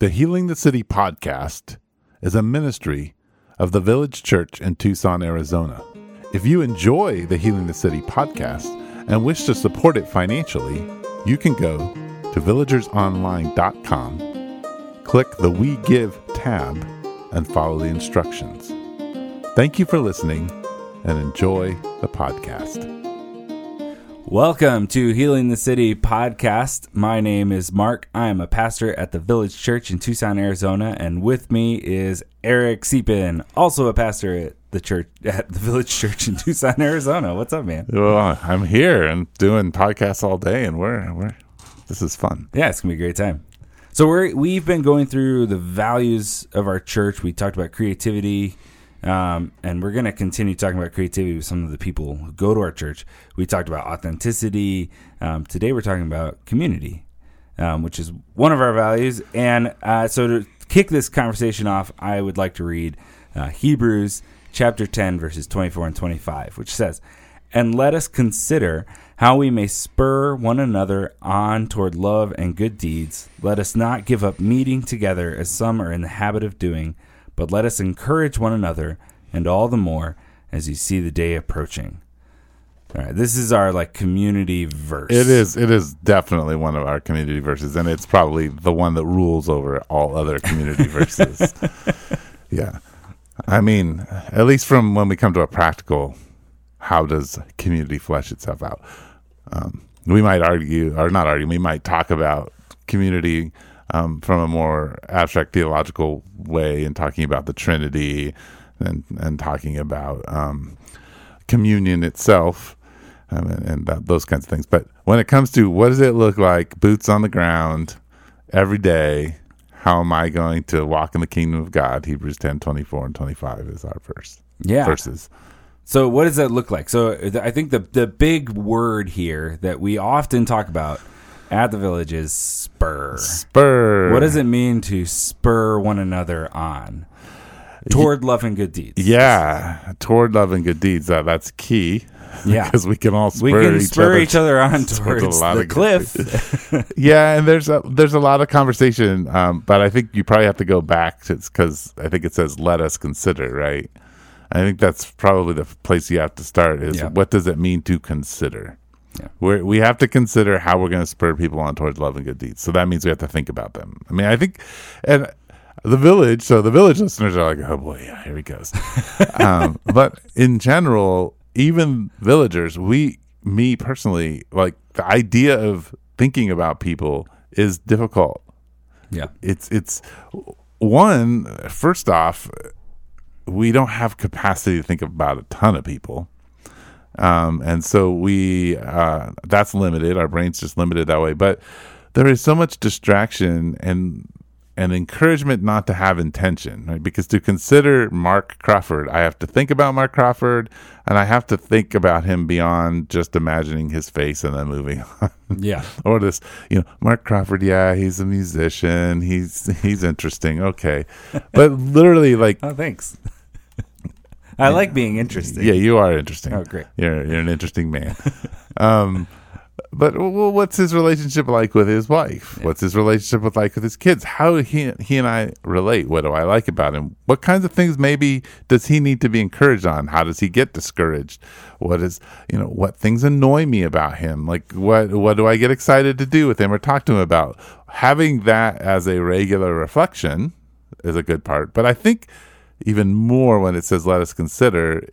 The Healing the City podcast is a ministry of the Village Church in Tucson, Arizona. If you enjoy the Healing the City podcast and wish to support it financially, you can go to villagersonline.com, click the We Give tab, and follow the instructions. Thank you for listening and enjoy the podcast. Welcome to Healing the City podcast. My name is Mark. I am a pastor at the Village Church in Tucson, Arizona, and with me is Eric Cepin, also a pastor at the church at the Village Church in Tucson, Arizona. What's up, man? Well, I'm here and doing podcasts all day, and we're we're this is fun. Yeah, it's gonna be a great time. So we're we've been going through the values of our church. We talked about creativity, um, and we're going to continue talking about creativity with some of the people who go to our church. We talked about authenticity. Um, today we're talking about community, um, which is one of our values. And uh, so to kick this conversation off, I would like to read uh, Hebrews chapter 10, verses 24 and 25, which says, And let us consider how we may spur one another on toward love and good deeds. Let us not give up meeting together as some are in the habit of doing but let us encourage one another, and all the more as you see the day approaching. All right, this is our like community verse. It is. It is definitely one of our community verses, and it's probably the one that rules over all other community verses. Yeah, I mean, at least from when we come to a practical, how does community flesh itself out? Um, we might argue, or not argue. We might talk about community um, from a more abstract theological way and talking about the Trinity and and talking about um, communion itself um, and, and that, those kinds of things. But when it comes to what does it look like, boots on the ground, every day, how am I going to walk in the kingdom of God? Hebrews 10, 24 and 25 is our verse. Yeah. Verses. So what does that look like? So I think the the big word here that we often talk about at the village is spur. Spur. What does it mean to spur one another on toward love and good deeds? Yeah, toward love and good deeds. Uh, that's key. Yeah, because we can all spur we can each spur other each other on towards towards a lot the cliff. yeah, and there's a there's a lot of conversation, um, but I think you probably have to go back to because I think it says "let us consider," right? I think that's probably the place you have to start. Is Yeah. what does it mean to consider? Yeah. We're, we have to consider how we're going to spur people on towards love and good deeds. So that means we have to think about them. I mean, I think, and the village. So the village listeners are like, oh boy, yeah, here he goes. um, but in general, even villagers, we, me personally, like the idea of thinking about people is difficult. yeah, It's it's one. First off, we don't have capacity to think about a ton of people. Um, and so we uh, that's limited. Our brain's just limited that way. But there is so much distraction and and encouragement not to have intention, right? Because to consider Mark Crawford, I have to think about Mark Crawford, and I have to think about him beyond just imagining his face and then moving on. yeah. or this, you know, Mark Crawford. Yeah, he's a musician. He's he's interesting. Okay, but literally, like, Oh, thanks. I like being interesting. yeah, you are interesting. Oh, great. You're you're an interesting man. um, but well, what's his relationship like with his wife? What's his relationship with like with his kids? How he he and I relate? What do I like about him? What kinds of things maybe does he need to be encouraged on? How does he get discouraged? What is you know what things annoy me about him? Like what what do I get excited to do with him or talk to him about? Having that as a regular reflection is a good part. But I think even more when it says let us consider.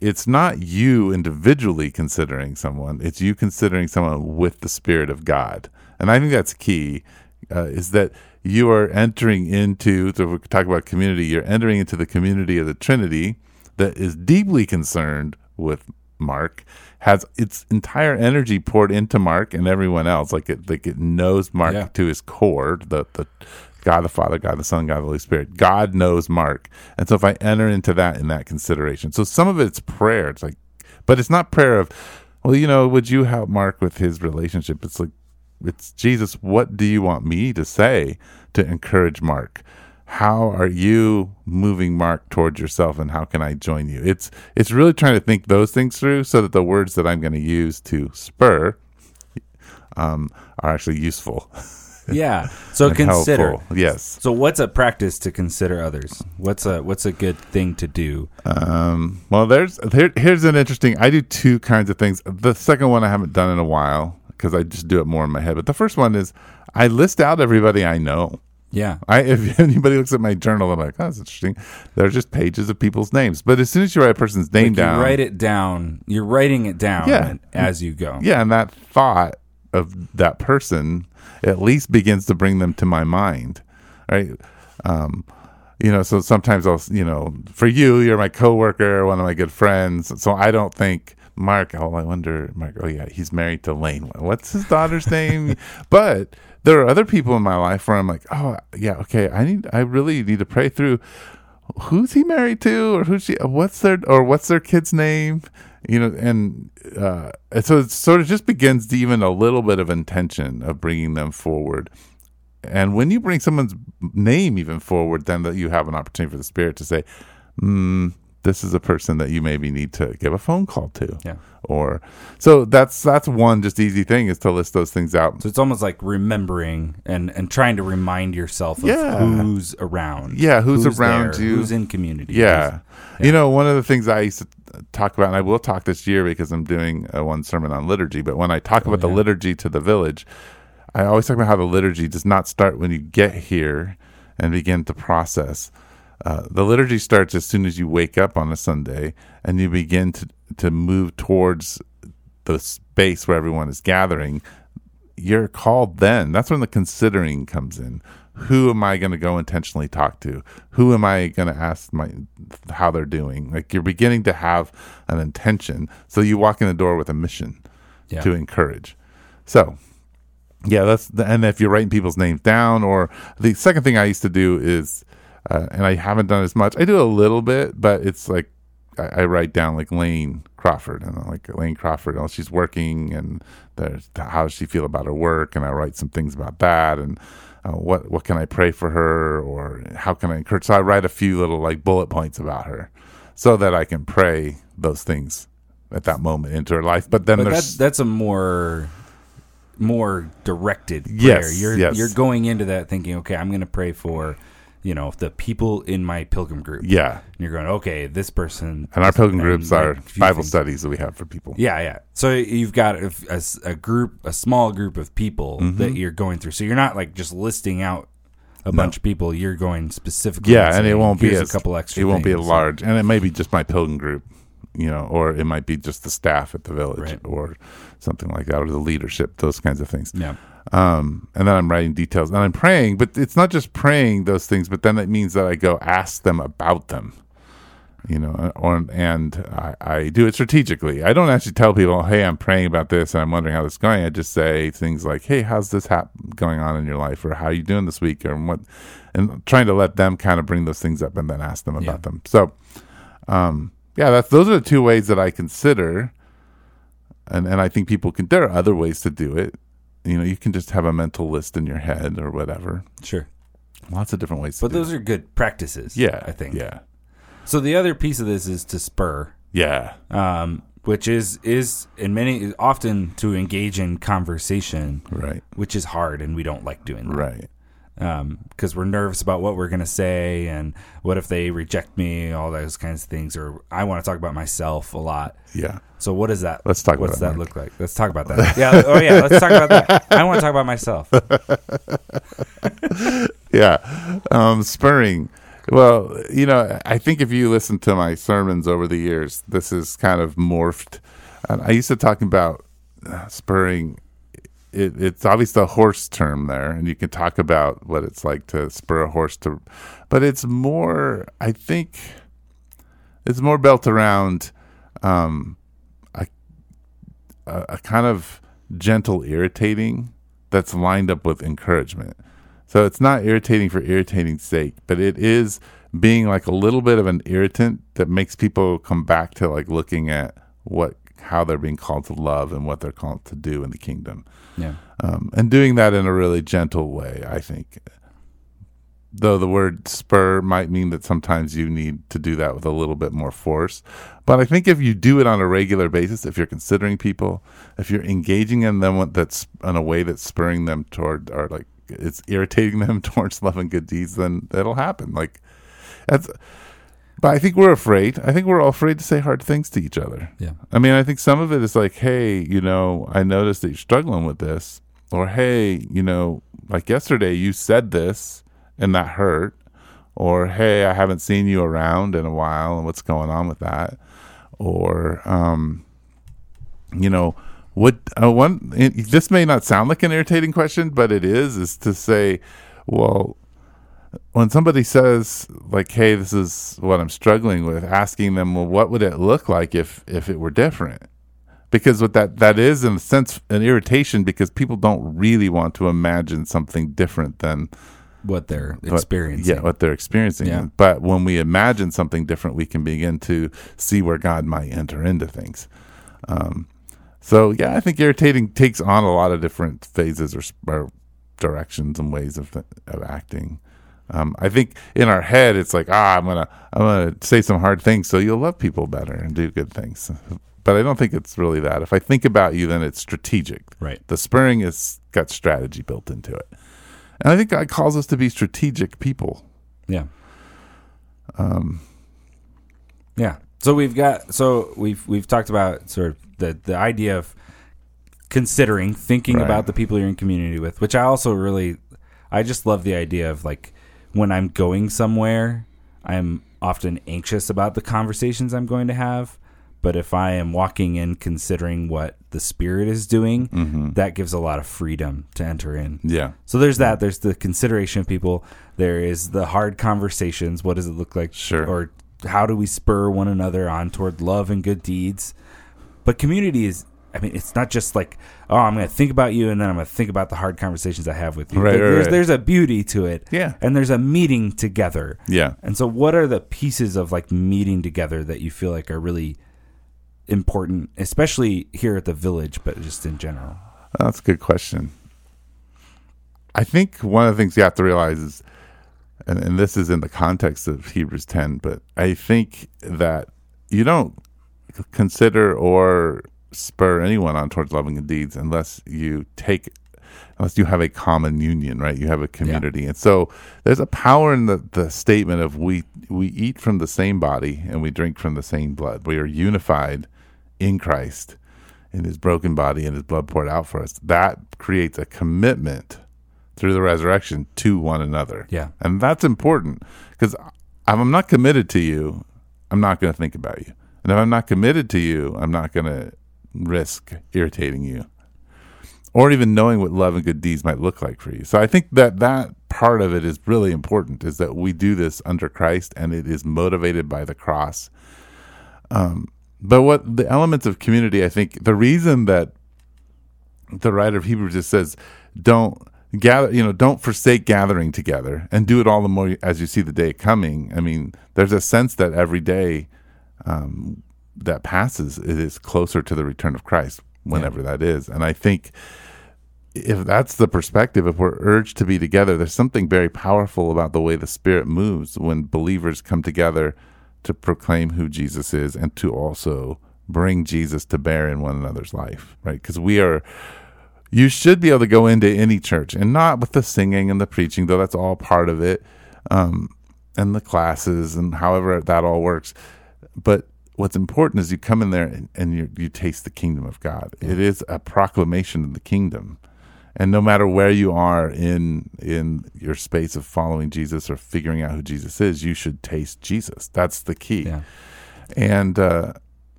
It's not you individually considering someone it's you considering someone with the spirit of god. And i think that's key uh, is that you are entering into so we talk about community you're entering into the community of the trinity that is deeply concerned with mark has its entire energy poured into mark and everyone else like it like it knows mark Yeah. to his core the the God the Father, God the Son, God the Holy Spirit. God knows Mark. And so if I enter into that in that consideration. So some of it's prayer. It's like but it's not prayer of, well, you know, would you help Mark with his relationship? It's like it's Jesus, what do you want me to say to encourage Mark? How are you moving Mark towards yourself and how can I join you? It's it's really trying to think those things through so that the words that I'm going to use to spur um, are actually useful yeah. So consider. helpful. Yes. So what's a practice to consider others? What's a what's a good thing to do? Um, well, there's here, here's an interesting. I do two kinds of things. The second one I haven't done in a while because I just do it more in my head. But the first one is I list out everybody I know. Yeah. I if anybody looks at my journal, I'm like, oh, that's interesting. They're just pages of people's names. But as soon as you write a person's name Like down, you write it down. You're writing it down Yeah. as you go. yeah, and that thought of that person at least begins to bring them to my mind, right? Um, you know, so sometimes I'll, you know, for you, you're my coworker, one of my good friends. So I don't think Mark. Oh, I wonder, Mark. Oh, yeah, he's married to Lane. What's his daughter's name? But there are other people in my life where I'm like, oh, yeah, okay, I need, I really need to pray through. Who's he married to, or who's she? What's their, or what's their kid's name? You know, and uh, so it sort of just begins to even a little bit of intention of bringing them forward. And when you bring someone's name even forward, then that you have an opportunity for the Spirit to say, mm, "This is a person that you maybe need to give a phone call to." Yeah. Or so that's that's one just easy thing is to list those things out. So it's almost like remembering and and trying to remind yourself of Yeah. who's around. Yeah, who's around there, you. Who's in community. Yeah. You know, one of the things I used to talk about, and I will talk this year because I'm doing uh, one sermon on liturgy, but when I talk about the liturgy to the village, I always talk about how the liturgy does not start when you get here and begin to process. Uh, the liturgy starts as soon as you wake up on a Sunday and you begin to, to move towards the space where everyone is gathering. You're called then. That's when the considering comes in. Who am I going to go intentionally talk to? Who am I going to ask my how they're doing? Like you're beginning to have an intention. So you walk in the door with a mission Yeah. to encourage. So yeah, that's the, and if you're writing people's names down, or the second thing I used to do is, uh, and I haven't done as much. I do a little bit, but it's like I, I write down like Lane Crawford, and I'm like Lane Crawford, oh, she's working, and there's how does she feel about her work, and I write some things about that, and uh, what what can I pray for her, or how can I encourage? So I write a few little like bullet points about her, so that I can pray those things at that moment into her life. But then But that's that's a more more directed prayer. Yes, You're yes. you're going into that thinking, okay, I'm going to pray for, you know, the people in my pilgrim group. yeah. And you're going, okay, this person. And our pilgrim and, groups are Bible things. studies that we have for people. Yeah, yeah. So you've got a group, a small group of people Mm-hmm. that you're going through. So you're not like just listing out a bunch of people. You're going specifically. Yeah, and it won't be "Here's as, a couple extra. It won't be a things." large, and it may be just my pilgrim group, you know, or it might be just the staff at the village, Right. or something like that, or the leadership, those kinds of things. Yeah, Um, and then I'm writing details, and I'm praying, but it's not just praying those things, but then it means that I go ask them about them, you know, or and I, I do it strategically. I don't actually tell people, "Hey, I'm praying about this, and I'm wondering how this is going." I just say things like, "Hey, how's this hap- going on in your life?" or "How are you doing this week?" or what, and trying to let them kind of bring those things up and then ask them about Yeah. them. So, um, yeah, that's those are the two ways that I consider, and and I think people can. There are other ways to do it. You know, you can just have a mental list in your head or whatever. sure. Lots of different ways. But those are good practices. yeah, I think. yeah, So the other piece of this is to spur. yeah, um, which is is in many often to engage in conversation, right, which is hard, and we don't like doing that right. Because we're nervous about what we're gonna say and what if they reject me, all those kinds of things. Or I want to talk about myself a lot. Yeah, So what is that? Let's talk What's about that that, look like? Let's talk about that. yeah. Oh yeah. Let's talk about that. I want to talk about myself. yeah. Um, spurring. Well, you know, I think if you listen to my sermons over the years, this is kind of morphed. And I used to talk about uh, spurring. It, it's obviously a horse term there, and you can talk about what it's like to spur a horse to, but it's more. I think it's more built around um, a, a kind of gentle irritating that's lined up with encouragement. So it's not irritating for irritating's sake, but it is being like a little bit of an irritant that makes people come back to like looking at what how they're being called to love and what they're called to do in the kingdom. Yeah. Um, and doing that in a really gentle way, I think. Though the word spur might mean that sometimes you need to do that with a little bit more force. But I think if you do it on a regular basis, if you're considering people, if you're engaging in them with- that's in a way that's spurring them toward or like it's irritating them towards love and good deeds, then it'll happen. Like that's. But I think we're afraid. I think we're all afraid to say hard things to each other. Yeah. I mean, I think some of it is like, hey, you know, I noticed that you're struggling with this, or hey, you know, like yesterday you said this and that hurt, or hey, I haven't seen you around in a while and what's going on with that, or um, you know, what uh, one it, this may not sound like an irritating question, but it is is to say, well, when somebody says like, "Hey, this is what I'm struggling with," asking them, "Well, what would it look like if if it were different?" Because what that that is in a sense an irritation because people don't really want to imagine something different than What they're what- experiencing. yeah, what they're experiencing. Yeah. But when we imagine something different, we can begin to see where God might enter into things. Um, so yeah, I think irritating takes on a lot of different phases or, or directions and ways of of acting. Um, I think in our head, it's like, ah, I'm gonna I'm gonna say some hard things so you'll love people better and do good things. But I don't think it's really that. If I think about you, then it's strategic. Right. The spurring has got strategy built into it. And I think God calls us to be strategic people. Yeah. Um. Yeah. So we've got so we've we've talked about sort of the the idea of considering thinking Right. about the people you're in community with, which I also really I just love the idea of like when I'm going somewhere, I'm often anxious about the conversations I'm going to have. But if I am walking in considering what the spirit is doing, mm-hmm. that gives a lot of freedom to enter in. Yeah. So there's that. There's the consideration of people. There is the hard conversations. What does it look like? Sure. Or how do we spur one another on toward love and good deeds? But community is. I mean, it's not just like, oh, I'm going to think about you, and then I'm going to think about the hard conversations I have with you. Right, There- right, there's right. there's a beauty to it. Yeah. And there's a meeting together. Yeah. And so, what are the pieces of like meeting together that you feel like are really important, especially here at the village, but just in general? That's a good question. I think one of the things you have to realize is, and, and this is in the context of Hebrews 10, but I think that you don't consider or spur anyone on towards loving good deeds unless you take, unless you have a common union, right? You have a community. And so there's a power in the, the statement of we, we eat from the same body and we drink from the same blood. We are unified in Christ in his broken body and his blood poured out for us. That creates a commitment through the resurrection to one another. Yeah. And that's important because if I'm not committed to you, I'm not going to think about you. And if I'm not committed to you, I'm not going to risk irritating you or even knowing what love and good deeds might look like for you. So I think that that part of it is really important is that we do this under Christ and it is motivated by the cross. Um, but what the elements of community, I think the reason that the writer of Hebrews just says, don't gather, you know, don't forsake gathering together and do it all the more as you see the day coming. I mean, there's a sense that every day um, that passes, it is closer to the return of Christ, whenever that is. And I think if that's the perspective, if we're urged to be together, there's something very powerful about the way the Spirit moves when believers come together to proclaim who Jesus is and to also bring Jesus to bear in one another's life, right? Because we are, you should be able to go into any church and not with the singing and the preaching, though that's all part of it, um, and the classes and however that all works. But what's important is you come in there and, and you, you taste the kingdom of God. It is a proclamation of the kingdom and no matter where you are in in your space of following Jesus or figuring out who Jesus is, you should taste Jesus. That's the key. Yeah. And uh,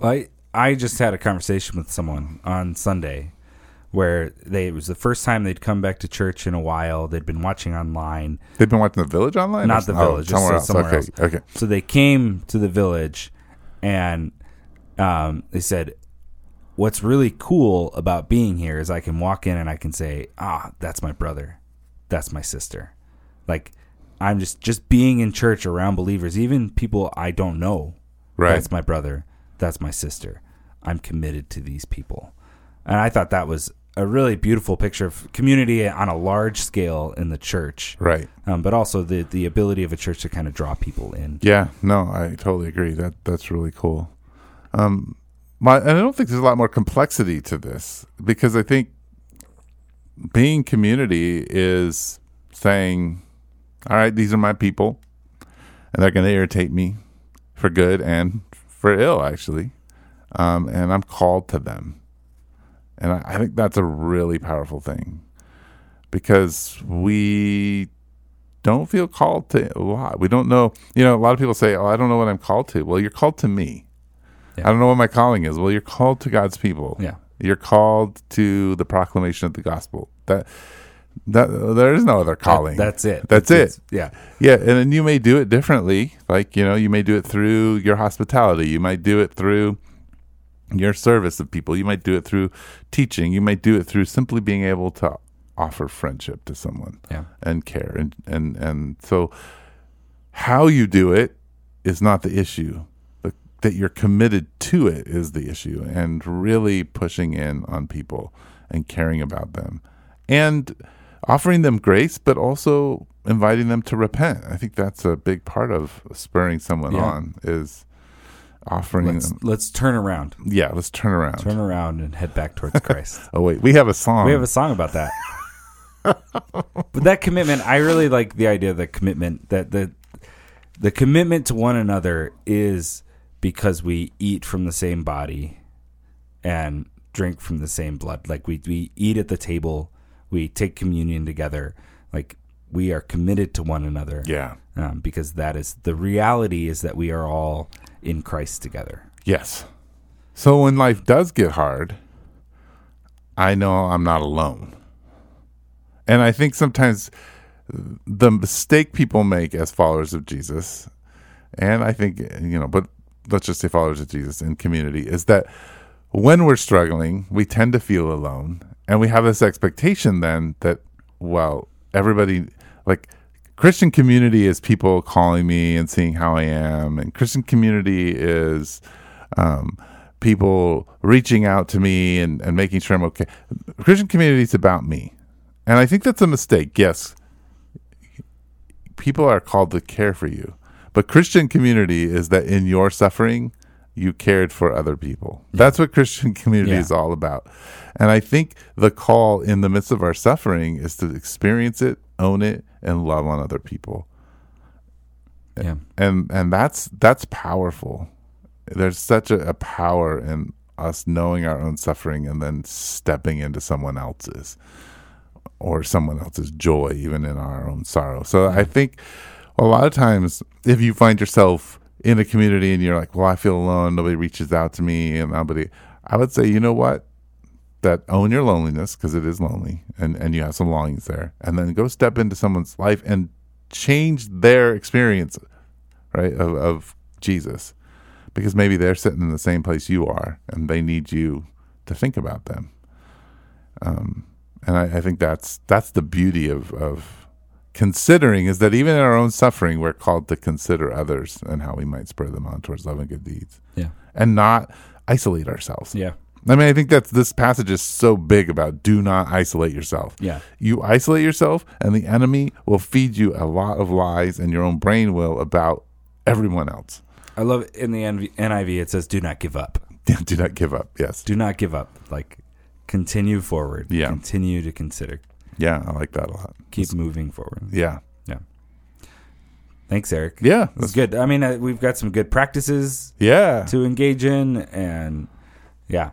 I I just had a conversation with someone on Sunday where they it was the first time they'd come back to church in a while. They'd been watching online, they've been watching the Village online, not the oh, village, just somewhere else. somewhere okay, else. okay. So they came to the village, and um, they said, "What's really cool about being here is I can walk in and I can say, ah, that's my brother, that's my sister." Like I'm just just being in church around believers, even people I don't know. Right. That's my brother. That's my sister. I'm committed to these people, and I thought that was a really beautiful picture of community on a large scale in the church Right. um, but also the the ability of a church to kind of draw people in. Yeah. No, I totally agree. That that's really cool. Um, my and I don't think there's a lot more complexity to this because I think being community is saying, all right, these are my people, and they're going to irritate me for good and for ill, actually. Um, and I'm called to them. And I, I think that's a really powerful thing because we don't feel called to a lot. We don't know, you know, a lot of people say, Oh, I don't know what I'm called to. Well, you're called to me. Yeah. I don't know what my calling is. Well, you're called to God's people. Yeah. You're called to the proclamation of the gospel. That that there is no other calling. That's it. That's it. It's- Yeah. Yeah, and then you may do it differently. Like, you know, you may do it through your hospitality. You might do it through your service of people. You might do it through teaching. You might do it through simply being able to offer friendship to someone Yeah. and care. And and and so how you do it is not the issue. That you're committed to it is the issue and really pushing in on people and caring about them. And offering them grace, but also inviting them to repent. I think that's a big part of spurring someone Yeah. on is offering Let's them. let's turn around. Yeah, let's turn around. Turn around and head back towards Christ. oh wait, we have a song. We have a song about that. but that commitment, I really like the idea of the commitment that the the commitment to one another is because we eat from the same body and drink from the same blood. Like we we eat at the table, we take communion together. Like we are committed to one another. yeah. Um, because that is the reality is that we are all in Christ together. Yes. So when life does get hard, I know I'm not alone. And I think sometimes the mistake people make as followers of Jesus, and I think, you know, but let's just say followers of Jesus in community, is that when we're struggling, we tend to feel alone. And we have this expectation then that, well, everybody, like, Christian community is people calling me and seeing how I am, and Christian community is um, people reaching out to me and, and making sure I'm okay. Christian community is about me, and I think that's a mistake. Yes, people are called to care for you, but Christian community is that in your suffering, you cared for other people. That's what Christian community Yeah. is all about. And I think the call in the midst of our suffering is to experience it, own it, and love on other people. Yeah. And and that's that's powerful. There's such a, a power in us knowing our own suffering and then stepping into someone else's or someone else's joy, even in our own sorrow. So I think a lot of times, if you find yourself in a community and you're like, "Well, I feel alone. Nobody reaches out to me," and nobody, I would say, you know what? That own your loneliness because it is lonely, and and you have some longings there, and then go step into someone's life and change their experience, right, of, of Jesus, because maybe they're sitting in the same place you are, and they need you to think about them. Um, and I, I think that's that's the beauty of of considering is that even in our own suffering, we're called to consider others and how we might spur them on towards love and good deeds, Yeah. and not isolate ourselves. Yeah. I mean, I think that this passage is so big about do not isolate yourself. Yeah. You isolate yourself, and the enemy will feed you a lot of lies, and your own brain will about everyone else. I love in the NIV it says do not give up. do not give up. Yes. Do not give up. Like continue forward. Yeah. Continue to consider. Yeah, I like that a lot. Keep moving forward. Yeah. Yeah. Thanks, Eric. Yeah. That's good. I mean, uh, we've got some good practices Yeah. to engage in, and yeah,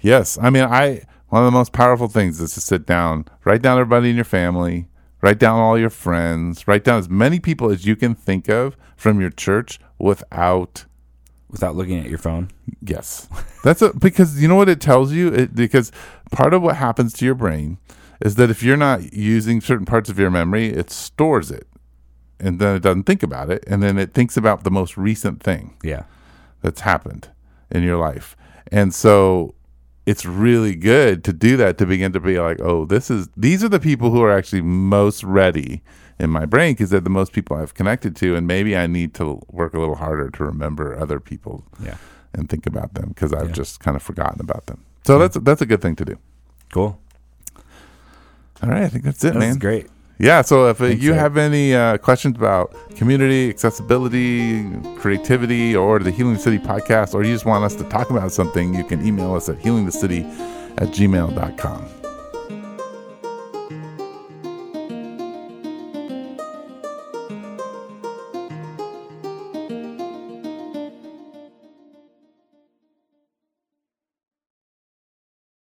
Yes. I mean, I one of the most powerful things is to sit down, write down everybody in your family, write down all your friends, write down as many people as you can think of from your church without without looking at your phone. yes. That's a because you know what it tells you? It, because part of what happens to your brain is that if you're not using certain parts of your memory, it stores it. And then it doesn't think about it, and then it thinks about the most recent thing. Yeah. that's happened in your life. And so it's really good to do that to begin to be like, oh, this is these are the people who are actually most ready in my brain because they're the most people I've connected to, and maybe I need to work a little harder to remember other people Yeah. and think about them because I've Yeah. just kind of forgotten about them. So that's that's a good thing to do. Cool. All right, I think that's it, That man. great. Yeah. So if uh, you Eric. have any uh, questions about community, accessibility, creativity, or the Healing City podcast, or you just want us to talk about something, you can email us at healingthecity at gmail.com.